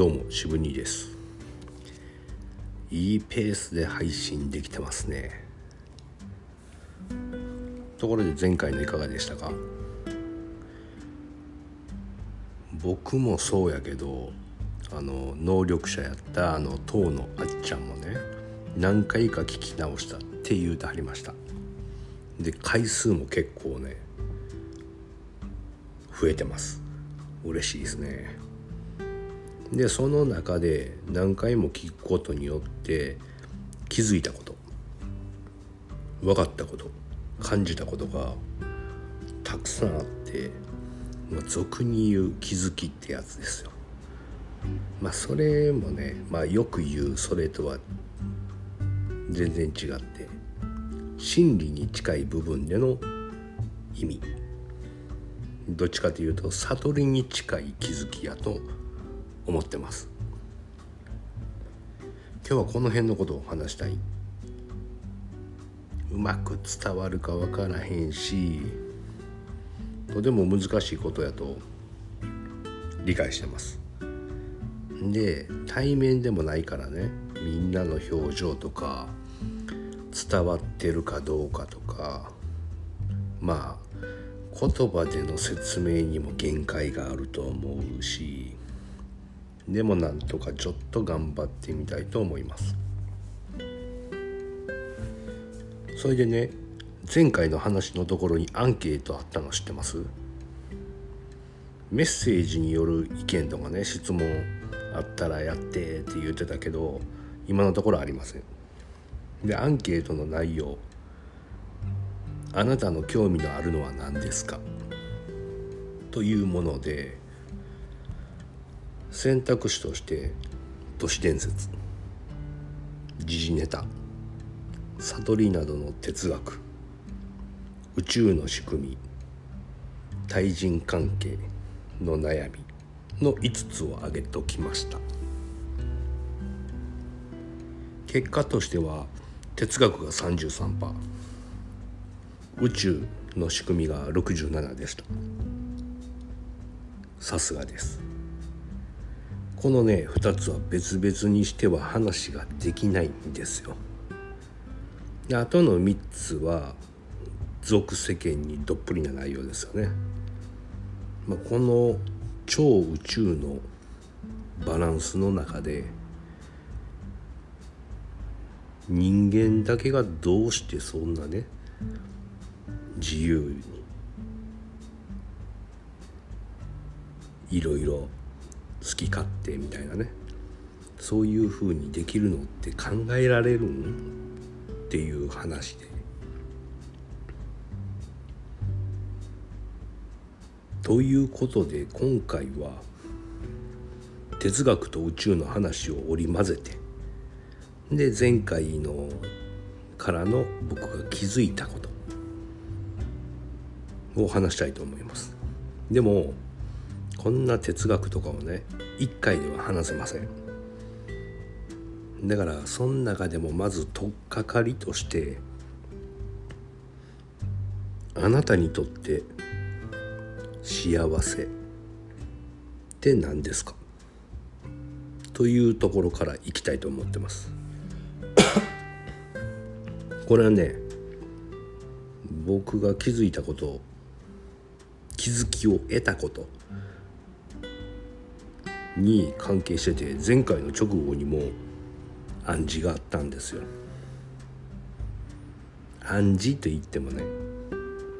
どうも渋兄です。いいペースで配信できてますね。ところで前回のいかがでしたか？僕もそうやけどあの能力者やったあの当のあっちゃんもね何回か聞き直したって言うてはりました。で回数も結構ね増えてます。嬉しいですね。でその中で何回も聞くことによって気づいたこと分かったこと感じたことがたくさんあってまあ、俗に言う気づきってやつですよ。まあそれもね、まあ、よく言うそれとは全然違って真理に近い部分での意味どっちかというと悟りに近い気づきやと思ってます。今日はこの辺のことを話したい。うまく伝わるか分からへんしとても難しいことやと理解してます。で対面でもないからねみんなの表情とか伝わってるかどうかとかまあ言葉での説明にも限界があると思うしでもなんとかちょっと頑張ってみたいと思います。それでね前回の話のところにアンケートあったの知ってます？メッセージによる意見とかね質問あったらやってって言ってたけど今のところありません。でアンケートの内容。あなたの興味のあるのは何ですか？というもので選択肢として都市伝説時事ネタ悟りなどの哲学宇宙の仕組み対人関係の悩みの5つを挙げておきました。結果としては哲学が33%宇宙の仕組みが67でしたさすがです。このね2つは別々にしては話ができないんですよであとの3つは俗世間にどっぷりな内容ですよね。まあ、この超宇宙のバランスの中で人間だけがどうしてそんなね自由にいろいろ好き勝手みたいなね。そういうふうにできるのって考えられるんっていう話で。ということで今回は哲学と宇宙の話を織り交ぜて。で前回のからの僕が気づいたことを話したいと思います。でもこんな哲学とかをね一回では話せません。だからその中でもまず取っかかりとしてあなたにとって幸せって何ですか？というところからいきたいと思ってます。これはね僕が気づいたこと気づきを得たこと。に関係してて前回の直後にも暗示があったんですよ。暗示と言ってもね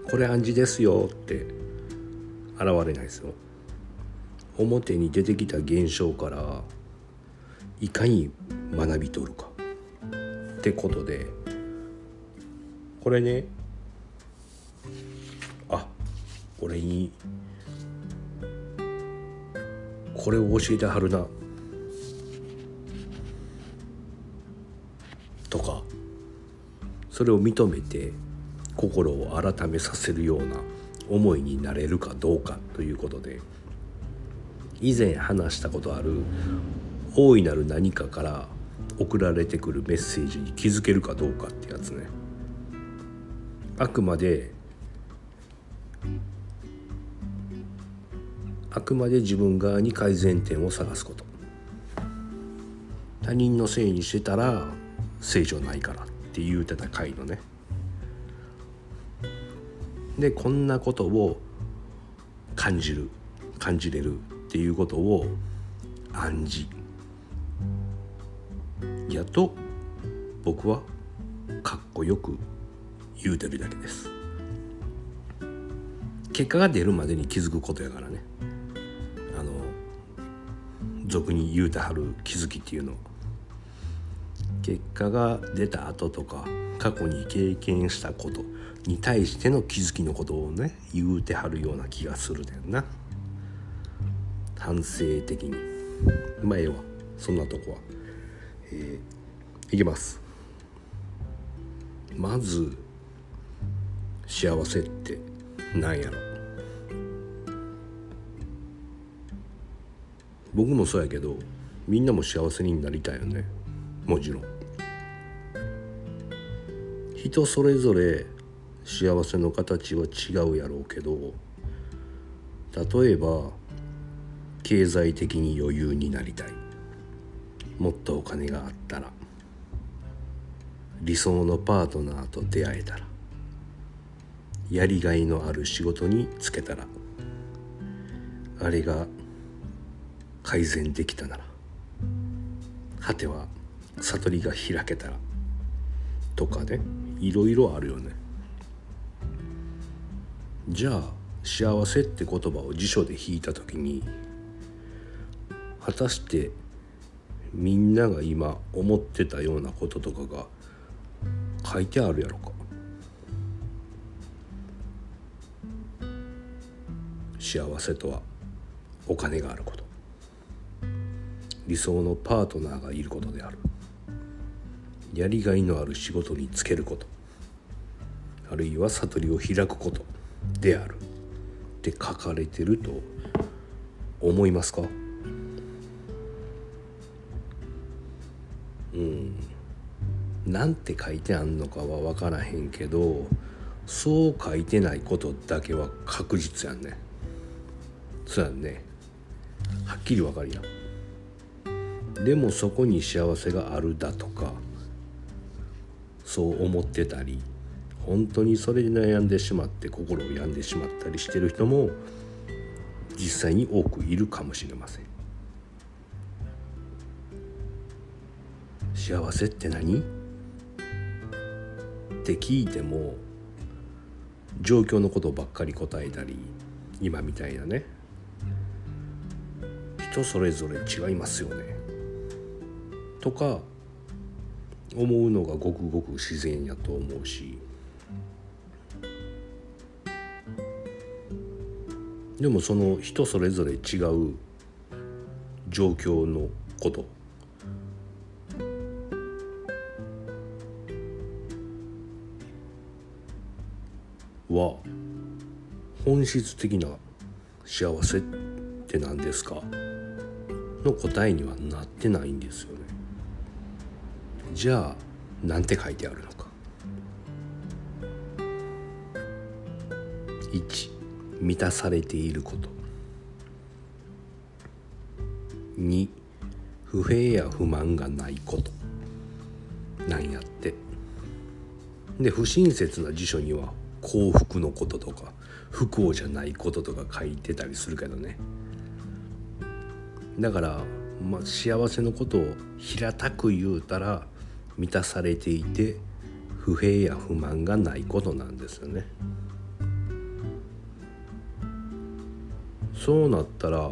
これ暗示ですよって現れないですよ。表に出てきた現象からいかに学び取るか。ってことでこれねあ俺にこれを教えてはるな。とかそれを認めて心を改めさせるような思いになれるかどうかということで以前話したことある大いなる何かから送られてくるメッセージに気づけるかどうかってやつね。あくまであくまで自分側に改善点を探すこと。他人のせいにしてたら正常ないからって言うてた回のね。でこんなことを感じる感じれるっていうことを暗示。やと僕はかっこよく言うてるだけです。結果が出るまでに気づくことやからね。俗に言うてはる気づきっていうの。結果が出た後とか過去に経験したことに対しての気づきのことをね言うてはるような気がするだよな。反省的に。まあええわ。そんなとこは。えー、いきます。まず幸せって何やろ。僕もそうやけどみんなも幸せになりたいよね。もちろん。人それぞれ幸せの形は違うやろうけど例えば経済的に余裕になりたい。もっとお金があったら。理想のパートナーと出会えたら。やりがいのある仕事に就けたら。あれが改善できたなら。果ては悟りが開けたらとかねいろいろあるよね。じゃあ幸せって言葉を辞書で引いた時に果たしてみんなが今思ってたようなこととかが書いてあるやろか。幸せとはお金があること。理想のパートナーがいることである。やりがいのある仕事に就けること。あるいは悟りを開くことである。って書かれてると思いますか？うん。なんて書いてあんのかは分からへんけどそう書いてないことだけは確実やんね。そうやんね。はっきり分かるやん。でもそこに幸せがあるだとかそう思ってたり本当にそれで悩んでしまって心を病んでしまったりしてる人も実際に多くいるかもしれません。幸せって何？って聞いても状況のことばっかり答えたり今みたいなね。人それぞれ違いますよね。とか思うのがごくごく自然やと思うし。でもその人それぞれ違う状況のこと。は本質的な幸せって何ですか？の答えにはなってないんですよね。じゃあ何て書いてあるのか。1満たされていること。2不平や不満がないこと。なんやって。で不親切な辞書には幸福のこととか不幸じゃないこととか書いてたりするけどね。だから、まあ、幸せのことを平たく言うたら満たされていて不平や不満がないことなんですよね。そうなったら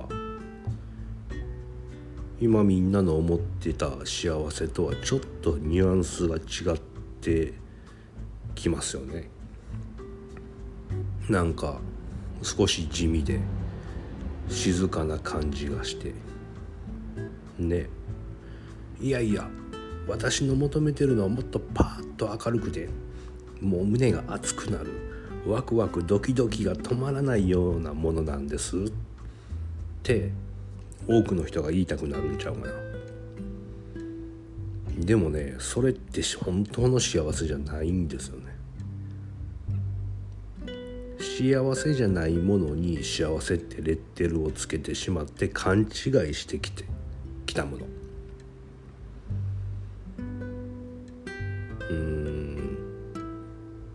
今みんなの思ってた幸せとはちょっとニュアンスが違ってきますよね。なんか少し地味で静かな感じがしてねいやいや私の求めてるのはもっとパーッと明るくてもう胸が熱くなる。ワクワクドキドキが止まらないようなものなんですって多くの人が言いたくなるんちゃうかな。でもねそれって本当の幸せじゃないんですよね。幸せじゃないものに幸せってレッテルをつけてしまって勘違いしてきてきたもの。うん。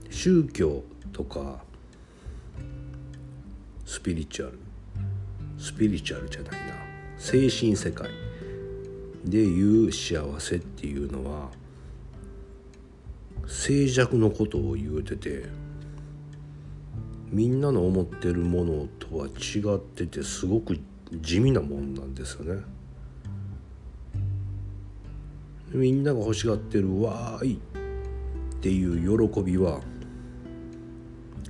宗教とかスピリチュアル。スピリチュアルじゃないな。精神世界でいう幸せっていうのは静寂のことを言うててみんなの思ってるものとは違っててすごく地味なもんなんですよね。みんなが欲しがってる「わーい」っていう喜びは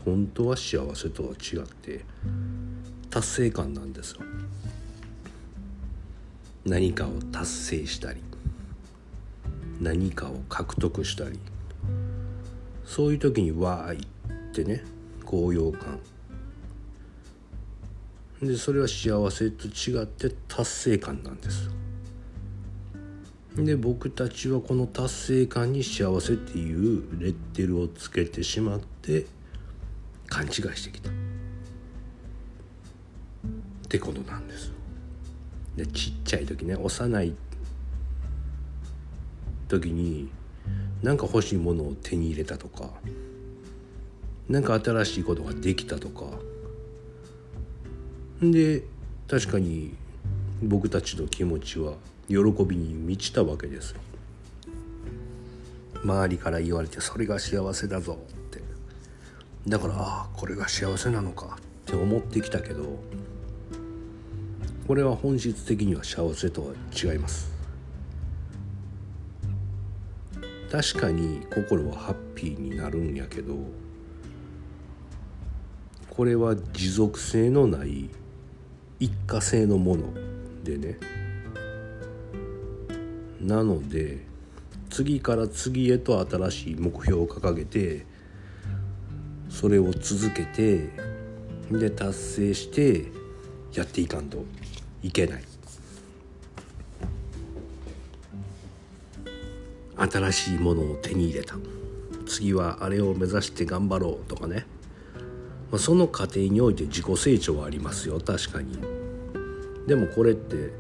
本当は幸せとは違って達成感なんですよ。何かを達成したり何かを獲得したりそういう時に「わーい」ってね高揚感でそれは幸せと違って達成感なんですで僕たちはこの達成感に幸せっていうレッテルをつけてしまって勘違いしてきた。ってことなんです。でちっちゃい時ね幼い時に何か欲しいものを手に入れたとか何か新しいことができたとか。で確かに僕たちの気持ちは喜びに満ちたわけですよ。周りから言われてそれが幸せだぞ。って。だからああこれが幸せなのか。って思ってきたけどこれは本質的には幸せとは違います。確かに心はハッピーになるんやけどこれは持続性のない一過性のものでね。なので次から次へと新しい目標を掲げてそれを続けてで達成してやっていかんといけない。新しいものを手に入れた。次はあれを目指して頑張ろうとかね、まあ、その過程において自己成長はありますよ。確かに。でもこれって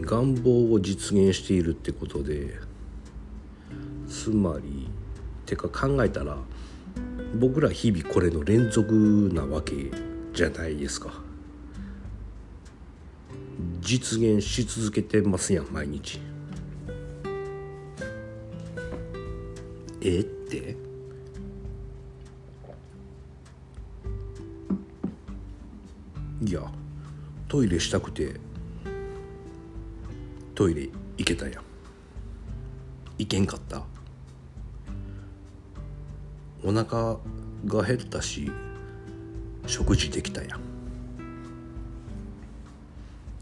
願望を実現しているってことでつまりてか考えたら僕ら日々これの連続なわけじゃないですか。実現し続けてますやん毎日。えって？いやトイレしたくてトイレ行けたやん。行けんかった？お腹が減ったし食事できたやん。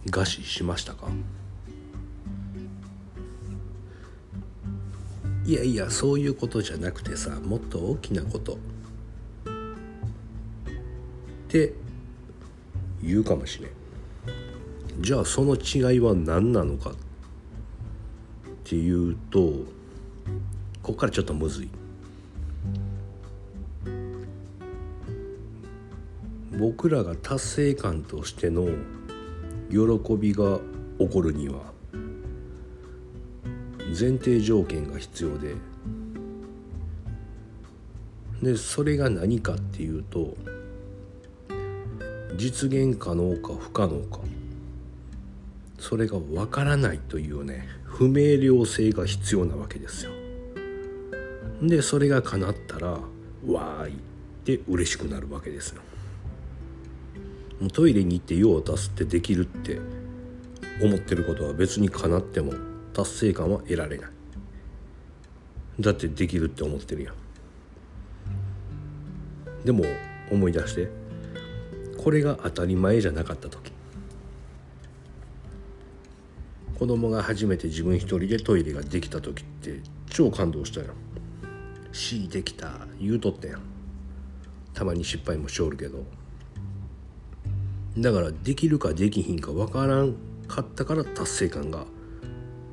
餓死しましたか？いやいやそういうことじゃなくてさもっと大きなこと。って言うかもしれん。じゃあその違いは何なのかっっていうとここからちょっとむずい。僕らが達成感としての喜びが起こるには前提条件が必要ででそれが何かっていうと実現可能か不可能かそれがわからないというね。不明瞭性が必要なわけですよ。でそれが叶ったらわーい。って嬉しくなるわけですよ。もうトイレに行って用を足すってできるって思ってることは別に叶っても達成感は得られない。だってできるって思ってるやん。でも思い出して。これが当たり前じゃなかった時子供が初めて自分一人でトイレができた時って超感動したよ「しできた」言うとったやん。たまに失敗もしおるけど。だからできるかできひんか分からんかったから達成感が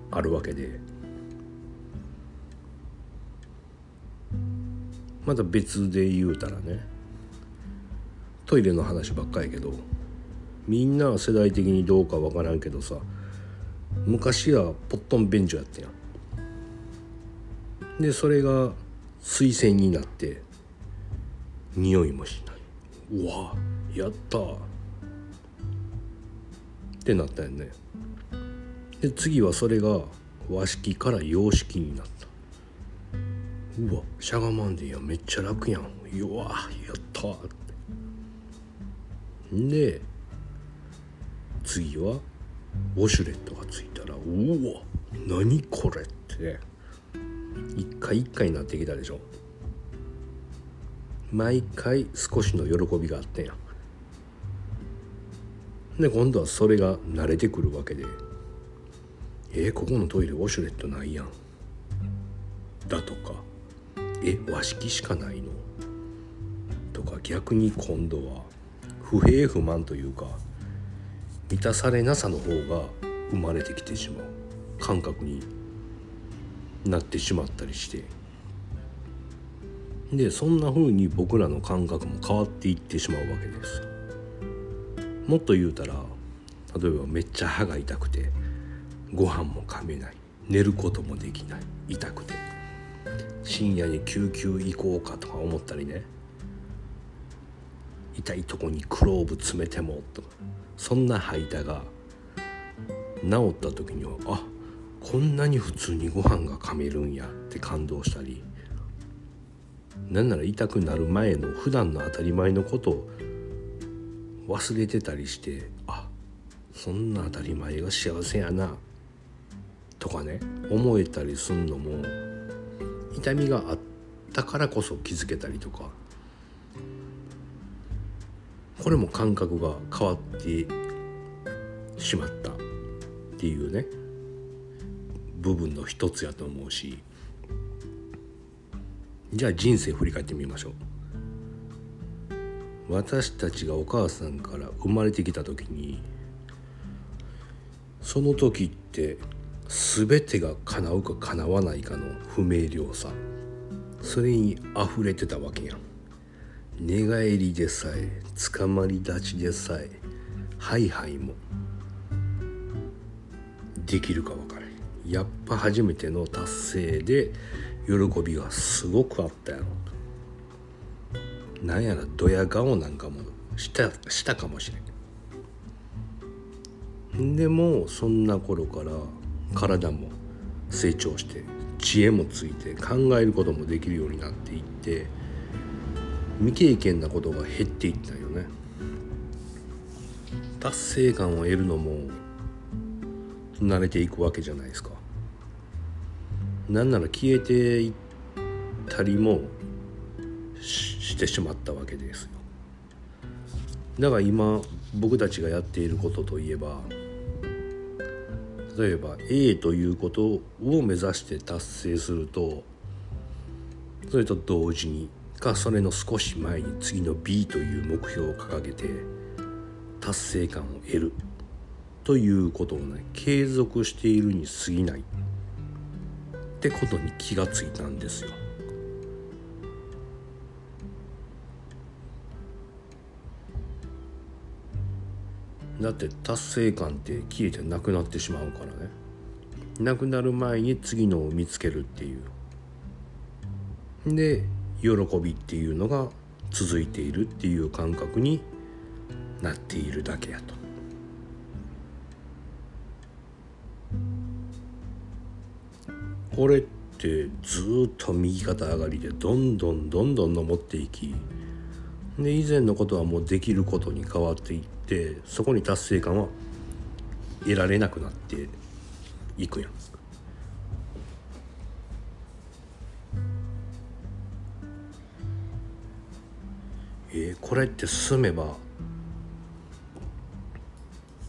あるわけで。また別で言うたらね。トイレの話ばっかりやけど。みんな世代的にどうか分からんけどさ。昔はポットン便所やったや。んでそれが水栓になって匂いもしない。うわやった。ってなったよね。で次はそれが和式から洋式になった。うわしゃがまんでいやめっちゃ楽やん。うわやった。ってで次はウォシュレットがついたらうわ何これって一回一回になってきたでしょ。毎回少しの喜びがあったや。で今度はそれが慣れてくるわけで。えー、ここのトイレウォシュレットないやん。だとか。え和式しかないの。とか逆に今度は不平不満というか満たされなさの方が生まれてきてしまう感覚になってしまったりして。でそんな風に僕らの感覚も変わっていってしまうわけです。もっと言うたら例えばめっちゃ歯が痛くてご飯も噛めない寝ることもできない痛くて深夜に救急行こうかとか思ったりね。痛いとこにクローブ詰めてもとか。そんな歯痛が治った時にはあこんなに普通にご飯が噛めるんやって感動したりなんなら痛くなる前の普段の当たり前のことを忘れてたりしてあそんな当たり前が幸せやなとかね思えたりすんのも痛みがあったからこそ気づけたりとかこれも感覚が変わってしまったっていうね。部分の一つやと思うし。じゃあ人生振り返ってみましょう。私たちがお母さんから生まれてきた時にその時って全てが叶うか叶わないかの不明瞭さ。それに溢れてたわけやん。寝返りでさえ捕まり立ちでさえハイハイもできるか分からへん。やっぱ初めての達成で喜びがすごくあったやろ。なんやらドヤ顔なんかもしたしたかもしれん。でもそんな頃から体も成長して知恵もついて考えることもできるようになっていって未経験なことが減っていったよね。達成感を得るのも慣れていくわけじゃないですか。なんなら消えていったりもしてしまったわけですよ。だから今僕たちがやっていることといえば例えば A ということを目指して達成するとそれと同時にかそれの少し前に次の B という目標を掲げて達成感を得る。ということをね継続しているに過ぎない。ってことに気がついたんですよ。だって達成感って消えてなくなってしまうからね。なくなる前に次のを見つけるっていう。で喜びっていうのが続いているっていう感覚になっているだけやと。これってずっと右肩上がりでどんどんどんどん登っていきで以前のことはもうできることに変わっていってそこに達成感は得られなくなっていくやん。えー、これって進めば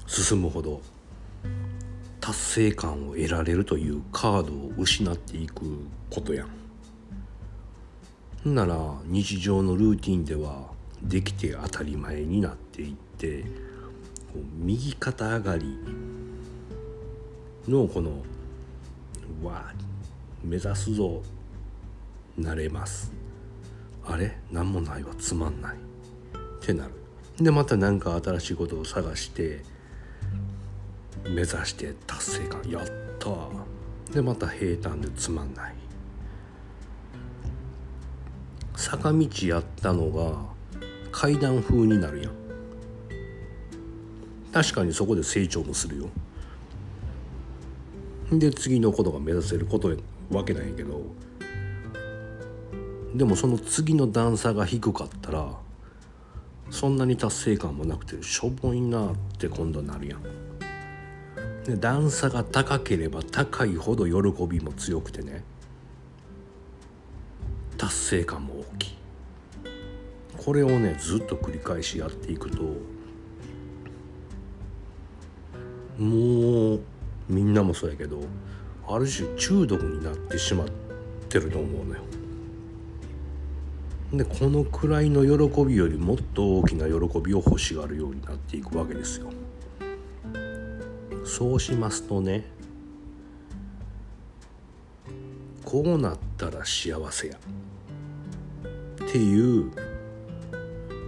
進むほど達成感を得られるというカードを失っていくことやん。なら日常のルーティンではできて当たり前になっていって右肩上がりのこの「わ目指すぞなれます」あれ？何もないわつまんない。ってなる。でまた何か新しいことを探して目指して達成感。やったでまた平坦でつまんない。坂道やったのが階段風になるやん。確かにそこで成長もするよ。で次のことが目指せることわけなんやけどでもその次の段差が低かったらそんなに達成感もなくてしょぼいなって今度なるやん。で段差が高ければ高いほど喜びも強くてね達成感も大きいこれをねずっと繰り返しやっていくともうみんなもそうやけどある種中毒になってしまってると思うのよ。でこのくらいの喜びよりもっと大きな喜びを欲しがるようになっていくわけですよ。そうしますとねこうなったら幸せやっていう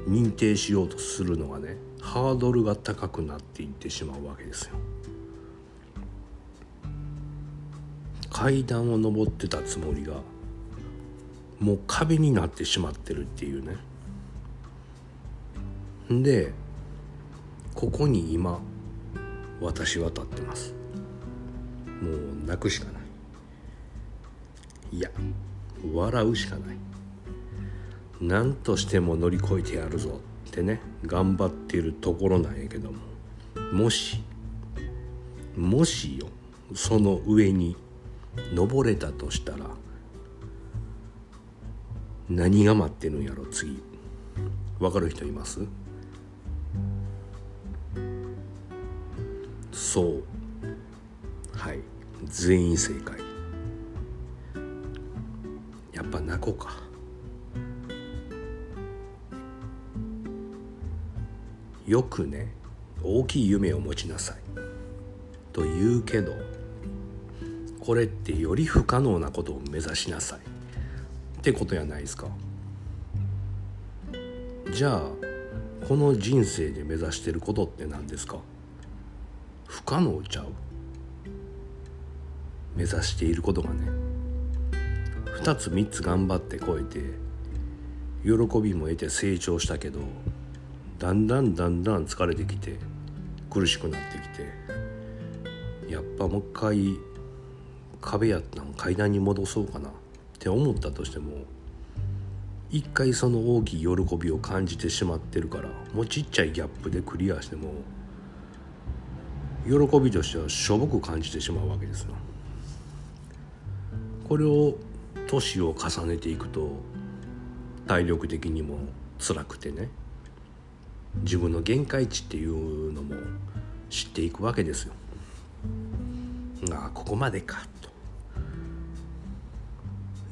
認定しようとするのがねハードルが高くなっていってしまうわけですよ。階段を上ってたつもりがもう壁になってしまってるっていうね。でここに今私は立ってます。もう泣くしかない。いや笑うしかない。何としても乗り越えてやるぞってね頑張っているところなんやけども。もしもしよその上に登れたとしたら何が待ってるんやろ次。分かる人います？そう。はい。全員正解。やっぱ泣こうか。よくね大きい夢を持ちなさい。と言うけどこれってより不可能なことを目指しなさい。ってことやないですか。じゃあこの人生で目指してることって何ですか。不可能ちゃう。目指していることがね。2つ3つ頑張って超えて喜びも得て成長したけどだんだんだんだん疲れてきて苦しくなってきてやっぱもう一回壁やったん階段に戻そうかな。って思ったとしても一回その大きい喜びを感じてしまってるからもうちっちゃいギャップでクリアしても喜びとしてはしょぼく感じてしまうわけですよ。これを年を重ねていくと体力的にも辛くてね自分の限界値っていうのも知っていくわけですよ。ああここまでかと。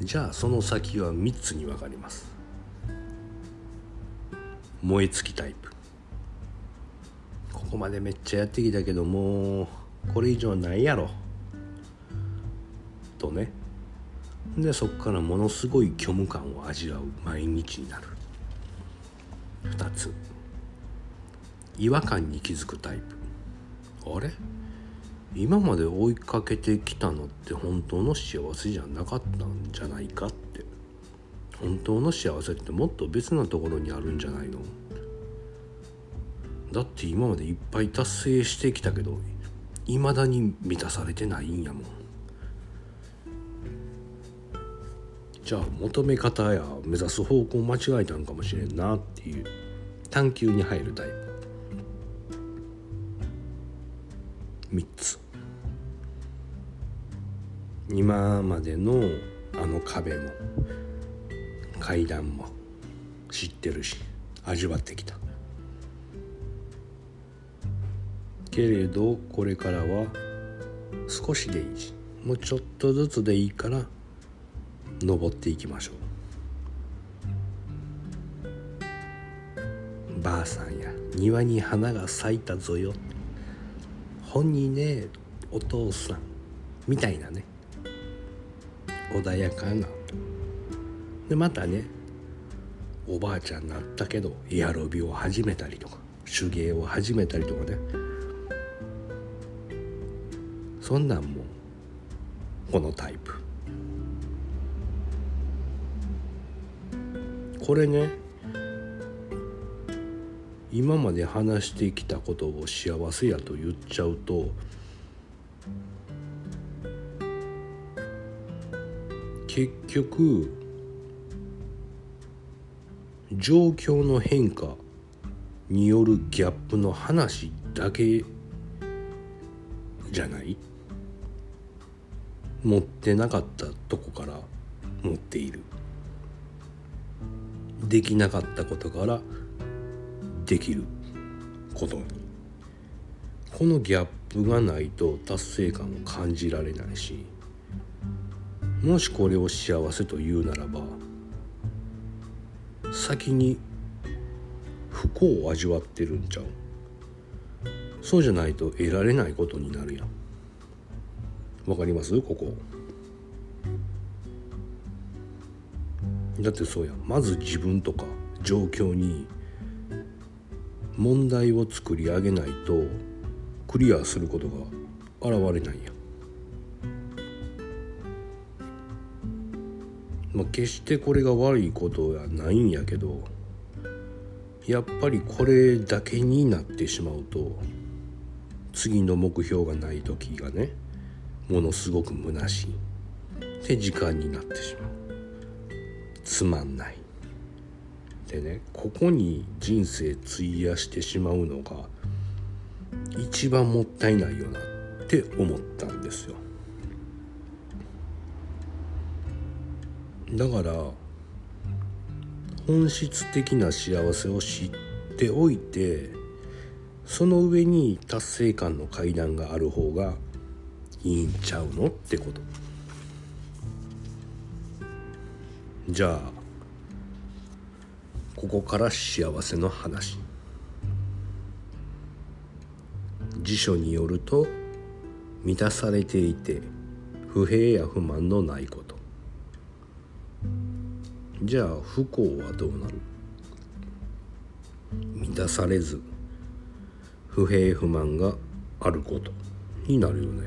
じゃあその先は3つに分かります。燃え尽きタイプ。ここまでめっちゃやってきたけどもうこれ以上ないやろ。とね。でそこからものすごい虚無感を味わう。毎日になる。2つ。違和感に気づくタイプ。あれ？今まで追いかけてきたのって本当の幸せじゃなかったんじゃないかって。本当の幸せってもっと別なところにあるんじゃないの？だって今までいっぱい達成してきたけどいまだに満たされてないんやもん。じゃあ求め方や目指す方向間違えたんかもしれんなっていう。探求に入るタイプ。3つ。今までのあの壁も階段も知ってるし味わってきた。けれどこれからは少しでいいしもうちょっとずつでいいから登っていきましょう。ばあさんや庭に花が咲いたぞよ。本にねお父さんみたいなね。穏やかな。でまたねおばあちゃんになったけどエアロビを始めたりとか手芸を始めたりとかね。そんなんもこのタイプ。これね今まで話してきたことを幸せやと言っちゃうと結局状況の変化によるギャップの話だけじゃない？持ってなかったとこから持っている。できなかったことからできることに。このギャップがないと達成感を感じられないし。もしこれを幸せというならば先に不幸を味わってるんちゃう？そうじゃないと得られないことになるやん。わかります？ここ。だってそうやまず自分とか状況に問題を作り上げないとクリアすることが現れないやまあ、決してこれが悪いことはないんやけどやっぱりこれだけになってしまうと次の目標がない時がねものすごく虚しい。で時間になってしまう。つまんない。でねここに人生費やしてしまうのが一番もったいないよなって思ったんですよ。だから本質的な幸せを知っておいてその上に達成感の階段がある方がいいんちゃうのってこと。じゃあここから幸せの話。辞書によると満たされていて不平や不満のないこと。じゃあ不幸はどうなる？満たされず不平不満があることになるよね。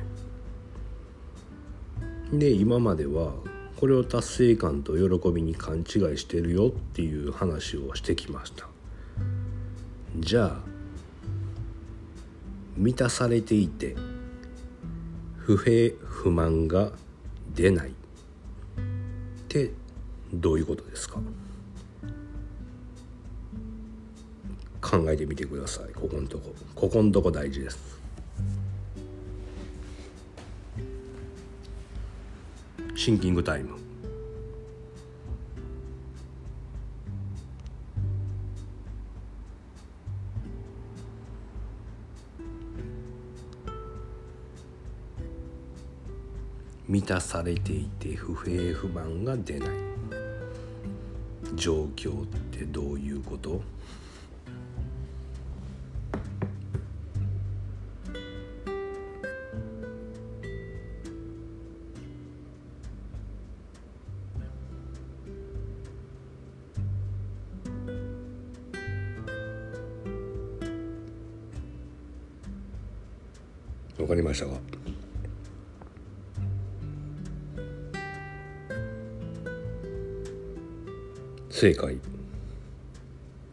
で今まではこれを達成感と喜びに勘違いしてるよっていう話をしてきました。じゃあ満たされていて不平不満が出ないってどういうことですか？考えてみてください。ここのとこ。ここのとこ大事です。シンキングタイム。満たされていて不平不満が出ない。状況ってどういうこと？正解。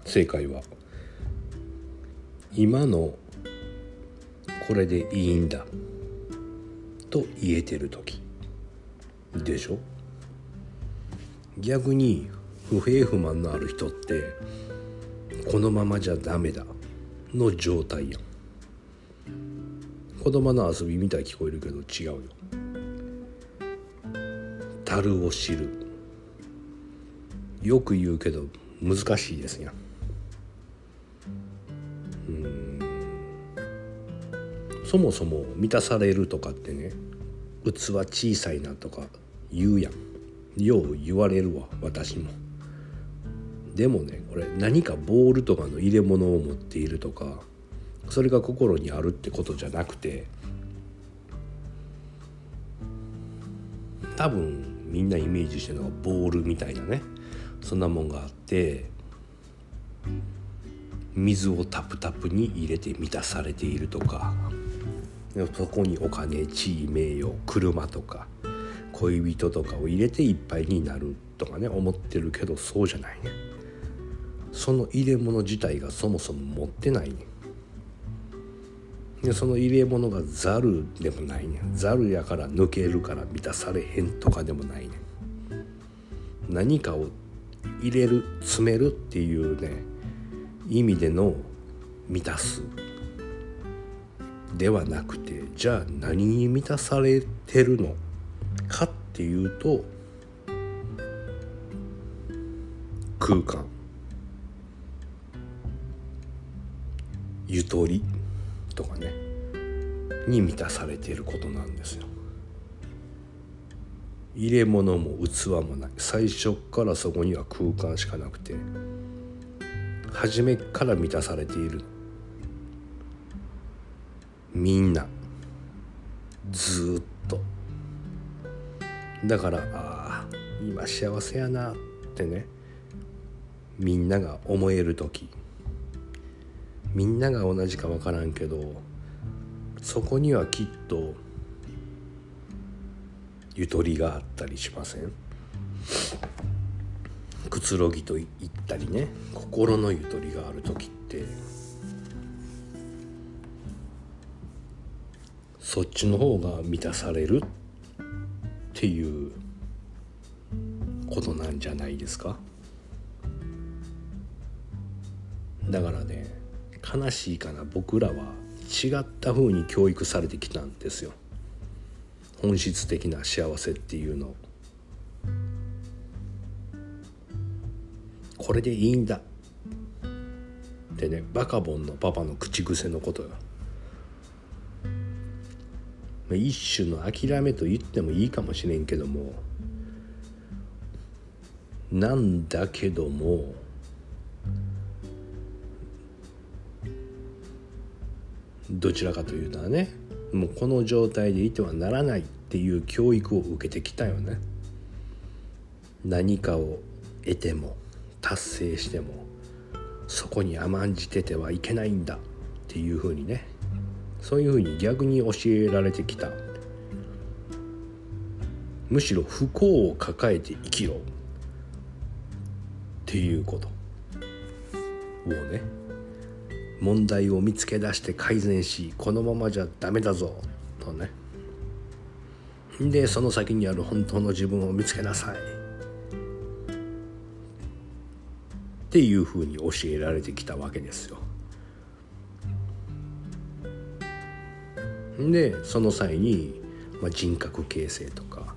正解は今のこれでいいんだ。と言えてる時。でしょ？逆に不平不満のある人ってこのままじゃダメだ。の状態やん子供の遊びみたい聞こえるけど違うよ。樽を知る。よく言うけど難しいですやうん。そもそも満たされるとかってね器小さいなとか言うやん。よう言われるわ私も。でもねこれ何かボールとかの入れ物を持っているとかそれが心にあるってことじゃなくて多分みんなイメージしてるのがボールみたいなね。そんなもんがあって水をタプタプに入れて満たされているとかそこにお金地位名誉車とか恋人とかを入れていっぱいになるとかね思ってるけどそうじゃないね。その入れ物自体がそもそも持ってないね。でその入れ物がざるでもないね。ざるやから抜けるから満たされへんとかでもないね。何かを入れる詰めるっていうね意味での満たすではなくてじゃあ何に満たされてるのかっていうと空間ゆとりとかねに満たされていることなんですよ。入れ物も器もない。最初からそこには空間しかなくて初めから満たされている。みんなずっと。だからああ今幸せやなってねみんなが思える時。みんなが同じか分からんけどそこにはきっとゆとりがあったりしません？くつろぎと言ったりね。心のゆとりがある時ってそっちの方が満たされるっていうことなんじゃないですか？だからね悲しいかな。僕らは違った風に教育されてきたんですよ。本質的な幸せっていうの。これでいいんだ。ってねバカボンのパパの口癖のことよ。一種の諦めと言ってもいいかもしれんけどもなんだけどもどちらかというとねもうこの状態でいてはならないっていう教育を受けてきたよね。何かを得ても達成してもそこに甘んじててはいけないんだっていうふうにね。そういうふうに逆に教えられてきた。むしろ不幸を抱えて生きろっていうことをね問題を見つけ出して改善しこのままじゃダメだぞとねでその先にある本当の自分を見つけなさいっていうふうに教えられてきたわけですよ。でその際に、まあ、人格形成とか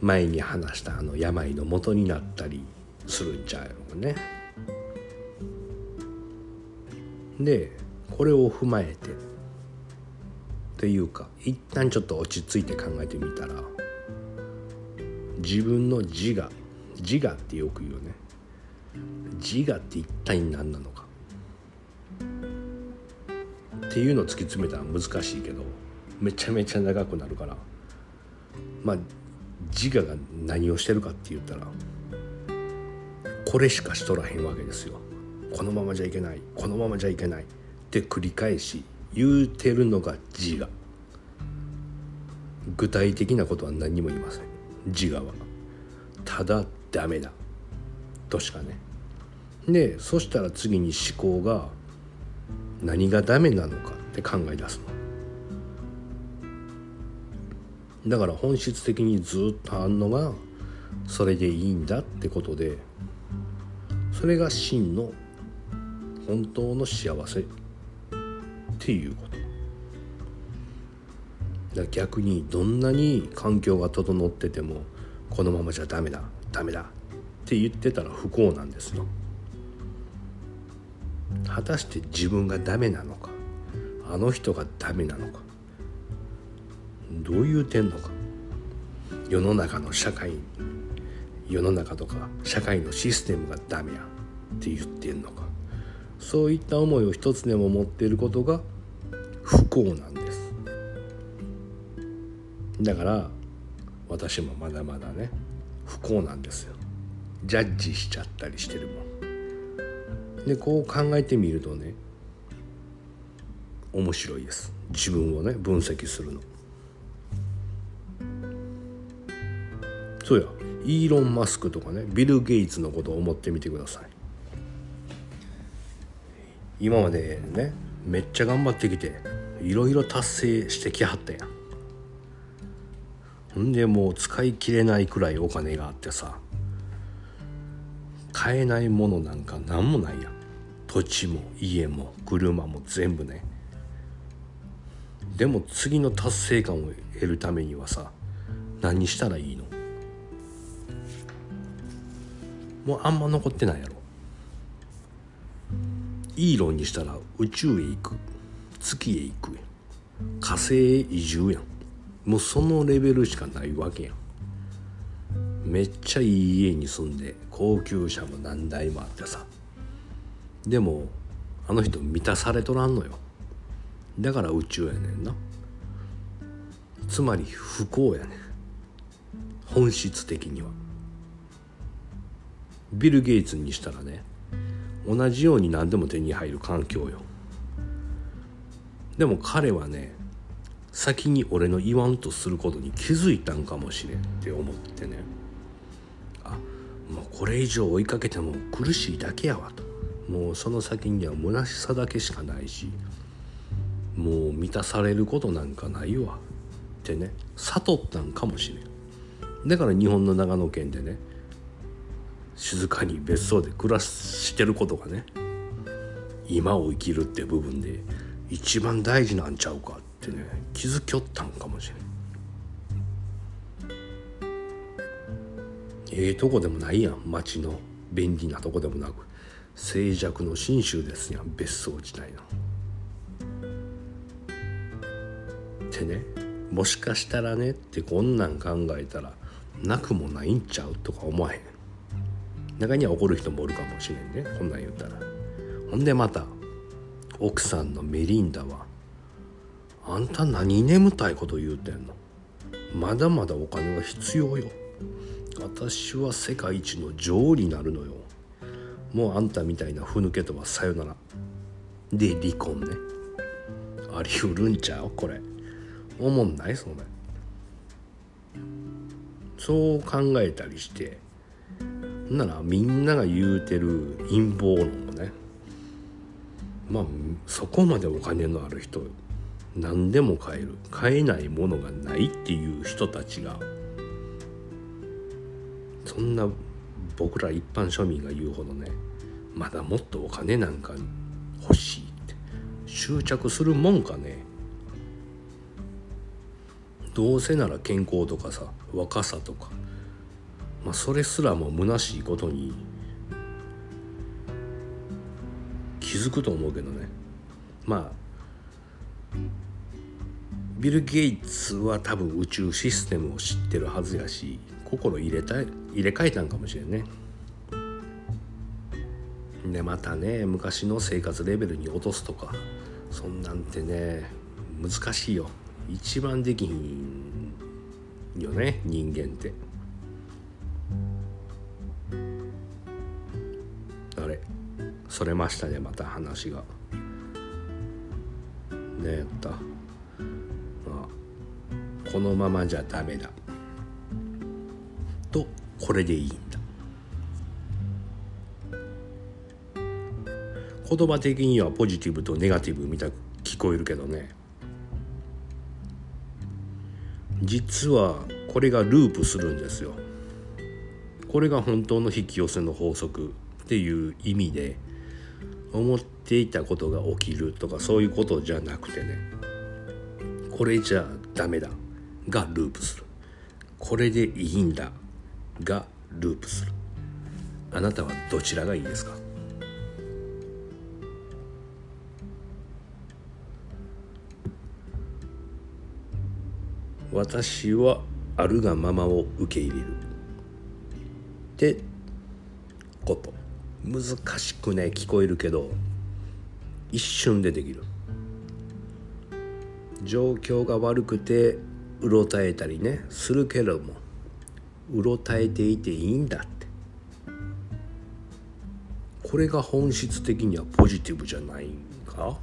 前に話したあの病の元になったりするんちゃうよね。でこれを踏まえて。というか一旦ちょっと落ち着いて考えてみたら自分の自我自我ってよく言うね。自我って一体何なのか。っていうのを突き詰めたら難しいけどめちゃめちゃ長くなるからまあ自我が何をしてるかって言ったらこれしかしとらへんわけですよ。このままじゃいけないこのままじゃいけないって繰り返し言うてるのが自我。具体的なことは何にも言いません。自我は。ただダメだ。としかね。でそしたら次に思考が何がダメなのかって考え出すの。だから本質的にずっとあんのがそれでいいんだってことでそれが真の本当の幸せ。っていうこと。逆にどんなに環境が整っててもこのままじゃダメだダメだって言ってたら不幸なんですよ。果たして自分がダメなのかあの人がダメなのかどういう点のか。世の中の社会世の中とか社会のシステムがダメやって言ってんのか。そういった思いを一つでも持っていることが不幸なんです。だから私もまだまだね不幸なんですよ。ジャッジしちゃったりしてるもん。でこう考えてみるとね面白いです。自分をね分析するの。そうや。イーロン・マスクとかねビル・ゲイツのことを思ってみてください。今までねめっちゃ頑張ってきていろいろ達成してきはったやん。ほんでもう使い切れないくらいお金があってさ買えないものなんか何もないやん。土地も家も車も全部ね。でも次の達成感を得るためにはさ何したらいいの？もうあんま残ってないやろ。イーロンにしたら宇宙へ行く月へ行くや火星へ移住やん。もうそのレベルしかないわけやん。めっちゃいい家に住んで高級車も何台もあってさ。でもあの人満たされとらんのよ。だから宇宙やねんな。つまり不幸やねん。本質的には。ビル・ゲイツにしたらね同じように何でも手に入る環境よ。でも彼はね先に俺の言わんとすることに気づいたんかもしれんって思ってね。あもうこれ以上追いかけても苦しいだけやわと。もうその先には虚しさだけしかないしもう満たされることなんかないわってね悟ったんかもしれん。だから日本の長野県でね静かに別荘で暮らしてることがね今を生きるって部分で一番大事なんちゃうかってね気づきょったんかもしれんええとこでもないやん町の便利なとこでもなく静寂の信州ですやん別荘自体の。ってねもしかしたらねってこんなん考えたらなくもないんちゃうとか思わへん中には怒る人もおるかもしれんね。こんなん言ったら。ほんでまた奥さんのメリンダは「あんた何眠たいこと言うてんの？まだまだお金が必要よ。私は世界一の女王になるのよ。もうあんたみたいなふぬけとはさよなら。で離婚ね。ありうるんちゃう？これ。思んない？それそう考えたりしてならみんなが言うてる陰謀論もね。まあそこまでお金のある人何でも買える。買えないものがないっていう人たちがそんな僕ら一般庶民が言うほどねまだもっとお金なんか欲しいって執着するもんかね。どうせなら健康とかさ若さとかまあそれすらも虚しいことに気づくと思うけどね。まあビル・ゲイツは多分宇宙システムを知ってるはずやし心入れた入れ替えたんかもしれんね。でまたね昔の生活レベルに落とすとかそんなんてね難しいよ。一番できひんよね人間って。それましたねまた話が。ねやった。あこのままじゃダメだ。とこれでいいんだ。言葉的にはポジティブとネガティブみたく聞こえるけどね。実はこれがループするんですよ。これが本当の引き寄せの法則っていう意味で思っていたことが起きるとかそういうことじゃなくてねこれじゃダメだ。がループする。これでいいんだがループする。あなたはどちらがいいですか？私はあるがままを受け入れる。ってこと。難しくね聞こえるけど一瞬でできる。状況が悪くてうろたえたりねするけれどもうろたえていていいんだって。これが本質的にはポジティブじゃないか？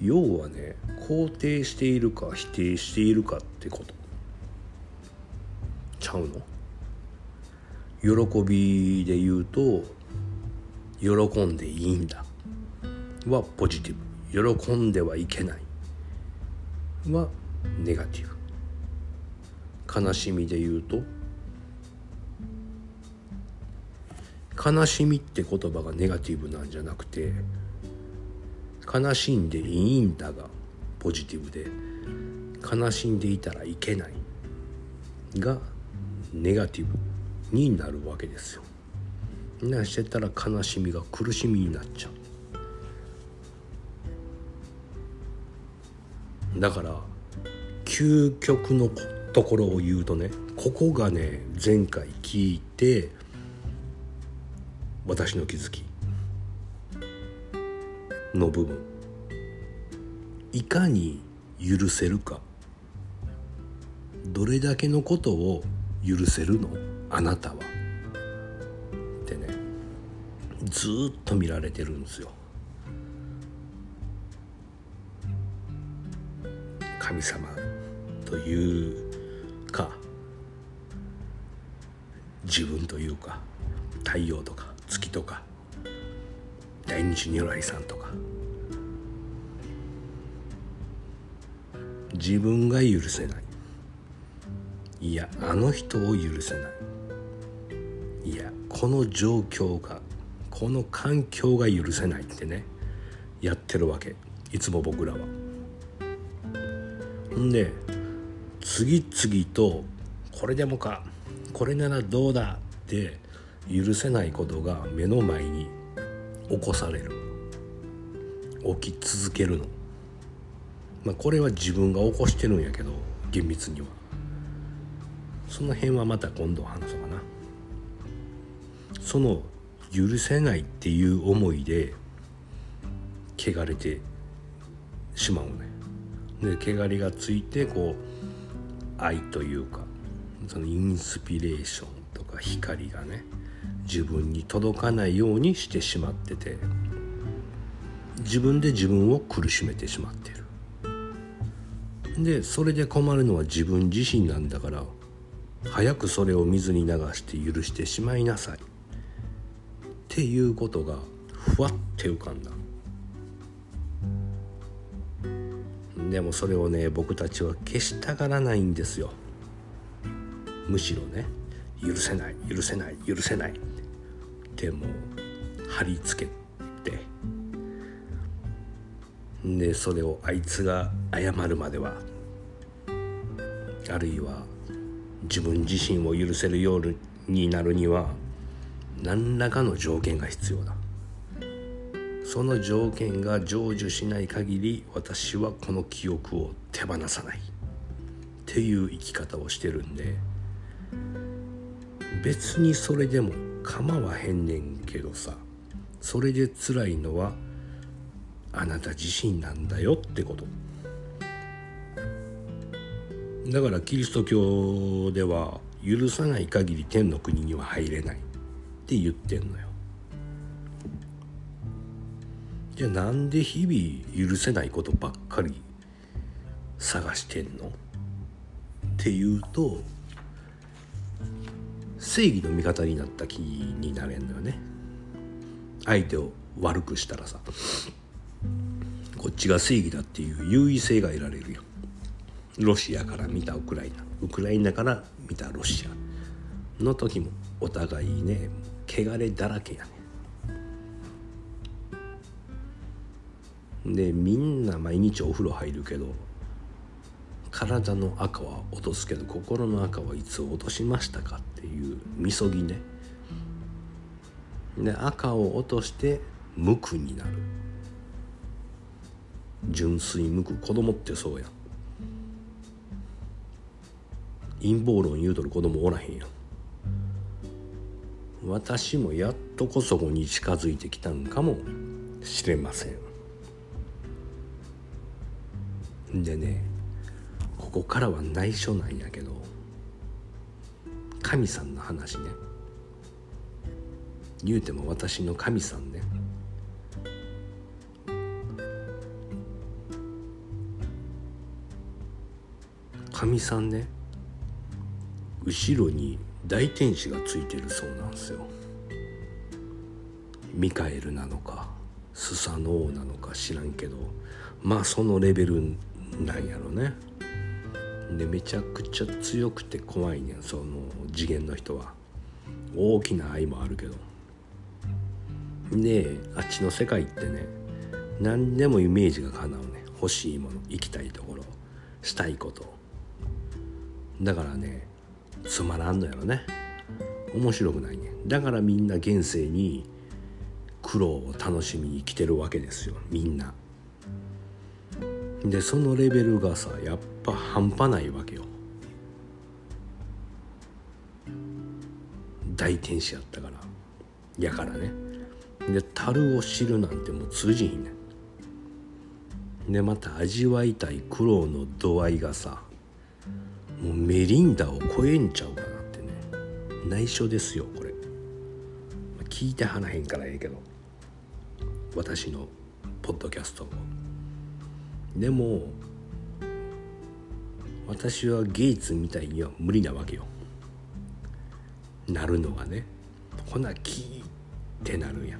要はね肯定しているか否定しているかってこと。ちゃうの？喜びで言うと喜んでいいんだ。はポジティブ。喜んではいけない。はネガティブ。悲しみで言うと悲しみって言葉がネガティブなんじゃなくて悲しんでいいんだがポジティブで悲しんでいたらいけないがネガティブ。になるわけですよ。なしてたら悲しみが苦しみになっちゃう。だから究極のところを言うとねここがね前回聞いて私の気づきの部分いかに許せるかどれだけのことを許せるの？あなたは。ってねずっと見られてるんですよ。神様というか自分というか太陽とか月とか大日如来さんとか。自分が許せない。いやあの人を許せない。いやこの状況がこの環境が許せないってねやってるわけいつも僕らは。んで次々とこれでもかこれならどうだって許せないことが目の前に起こされる起き続けるの。まあ、これは自分が起こしてるんやけど厳密には。その辺はまた今度話そうかなその許せないっていう思いで汚れてしまうね。で汚れがついてこう愛というかそのインスピレーションとか光がね自分に届かないようにしてしまってて自分で自分を苦しめてしまってる。でそれで困るのは自分自身なんだから早くそれを水に流して許してしまいなさい。っていうことがふわって浮かんだ。でもそれをね僕たちは消したがらないんですよ。むしろね許せない許せない許せない。ってもう貼り付けて。でそれをあいつが謝るまでは。あるいは自分自身を許せるようになるには何らかの条件が必要だ。その条件が成就しない限り私はこの記憶を手放さない。っていう生き方をしてるんで別にそれでも構わへんねんけどさそれで辛いのはあなた自身なんだよってこと。だからキリスト教では許さない限り天の国には入れない。って言ってんのよ。じゃあなんで日々許せないことばっかり探してんの？っていうと正義の味方になった気になれんのよね。相手を悪くしたらさこっちが正義だっていう優位性が得られるよロシアから見たウクライナ。ウクライナから見たロシアの時もお互いね汚れだらけやねでみんな毎日お風呂入るけど体の赤は落とすけど心の赤はいつ落としましたかっていうみそぎね。で赤を落として無垢になる。純粋無垢子供ってそうやん。陰謀論言うとる子供おらへんやん。私もやっとこそこに近づいてきたんかもしれません。でねここからは内緒なんやけど神さんの話ね。言うても私の神さんね。神さんね後ろに大天使がついてるそうなんですよ。ミカエルなのかスサノオなのか知らんけどまあそのレベルなんやろね。でめちゃくちゃ強くて怖いねんその次元の人は。大きな愛もあるけど。であっちの世界ってね何でもイメージが叶うね欲しいもの行きたいところしたいこと。だからねつまらんのやろね。面白くないね。だからみんな現世に苦労を楽しみに来てるわけですよ。みんな。でそのレベルがさやっぱ半端ないわけよ。大天使やったから。やからね。で樽を知るなんてもう通じひんねん。でまた味わいたい苦労の度合いがさもうメリンダを超えんちゃうかなってね。内緒ですよこれ。聞いてはなへんからええけど。私のポッドキャストを。でも私はゲイツみたいには無理なわけよ。なるのがね。ほなキーってなるや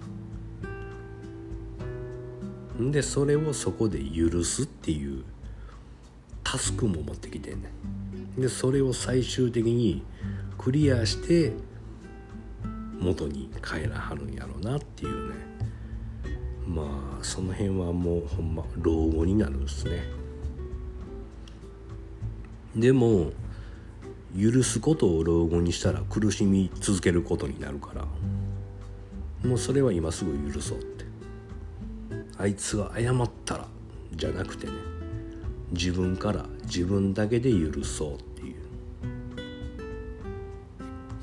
ん。でそれをそこで許すっていうタスクも持ってきてんねん。でそれを最終的にクリアして元に帰らはるんやろうなっていうね。まあその辺はもうほんま老後になるんですね。でも許すことを老後にしたら苦しみ続けることになるからもうそれは今すぐ許そうって。あいつが謝ったらじゃなくてね自分から自分だけで許そうっていう。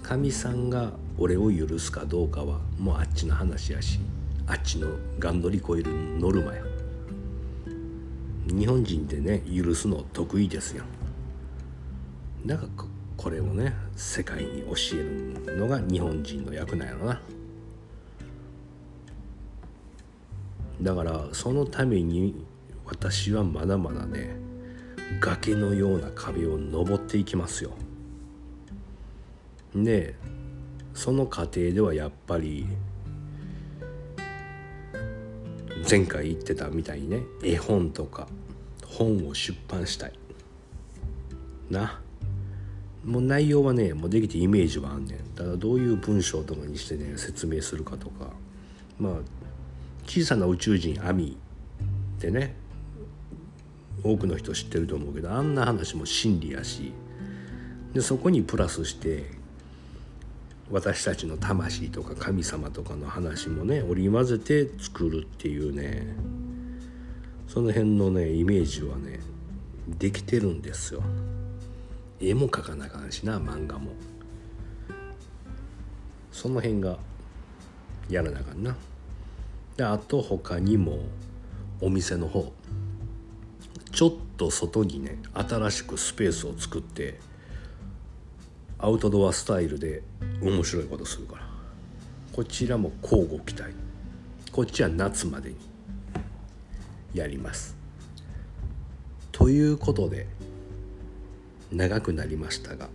神さんが俺を許すかどうかはもうあっちの話やしあっちのガン乗り越えるノルマや。日本人ってね許すの得意ですよだからこれをね世界に教えるのが日本人の役なんやろな。だからそのために私はまだまだね崖のような壁を登っていきますよ。でその過程ではやっぱり前回言ってたみたいにね絵本とか本を出版したい。な。もう内容はねもうできてイメージはあんねん。ただどういう文章とかにしてね説明するかとか。まあ小さな宇宙人アミってね多くの人知ってると思うけどあんな話も真理やしでそこにプラスして私たちの魂とか神様とかの話もね織り交ぜて作るっていうねその辺のねイメージはねできてるんですよ。絵も描かなあかんしな漫画も。その辺がやらなあかんな。であと他にもお店の方。ちょっと外にね新しくスペースを作ってアウトドアスタイルで面白いことするから。こちらも交互期待。こっちは夏までにやります。ということで長くなりましたが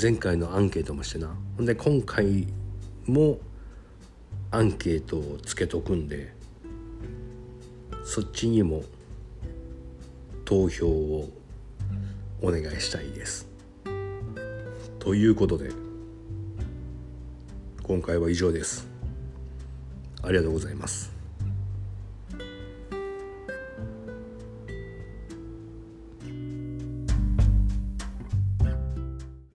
前回のアンケートもしてな。ほんで今回もアンケートをつけとくんでそっちにも投票をお願いしたいです。ということで今回は以上です。ありがとうございます。